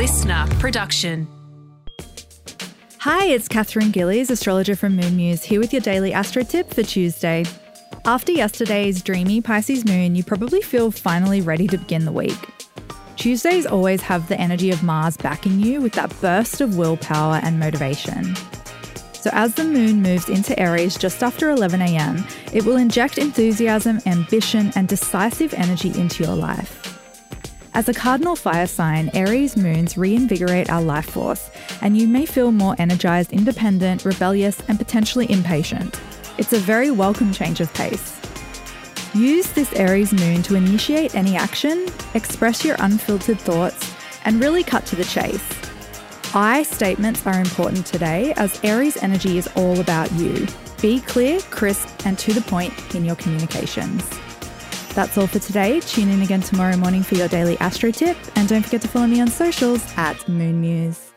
LiSTNR production. Hi, it's Katherine Gillies, astrologer from Moon Muse, here with your daily astro tip for Tuesday. After yesterday's dreamy Pisces moon, you probably feel finally ready to begin the week. Tuesdays always have the energy of Mars backing you with that burst of willpower and motivation. So, as the moon moves into Aries just after 11 a.m., it will inject enthusiasm, ambition, and decisive energy into your life. As a cardinal fire sign, Aries moons reinvigorate our life force, and you may feel more energized, independent, rebellious, and potentially impatient. It's a very welcome change of pace. Use this Aries moon to initiate any action, express your unfiltered thoughts, and really cut to the chase. I statements are important today as Aries energy is all about you. Be clear, crisp, and to the point in your communications. That's all for today. Tune in again tomorrow morning for your daily astro tip, and don't forget to follow me on socials at Moon Muse.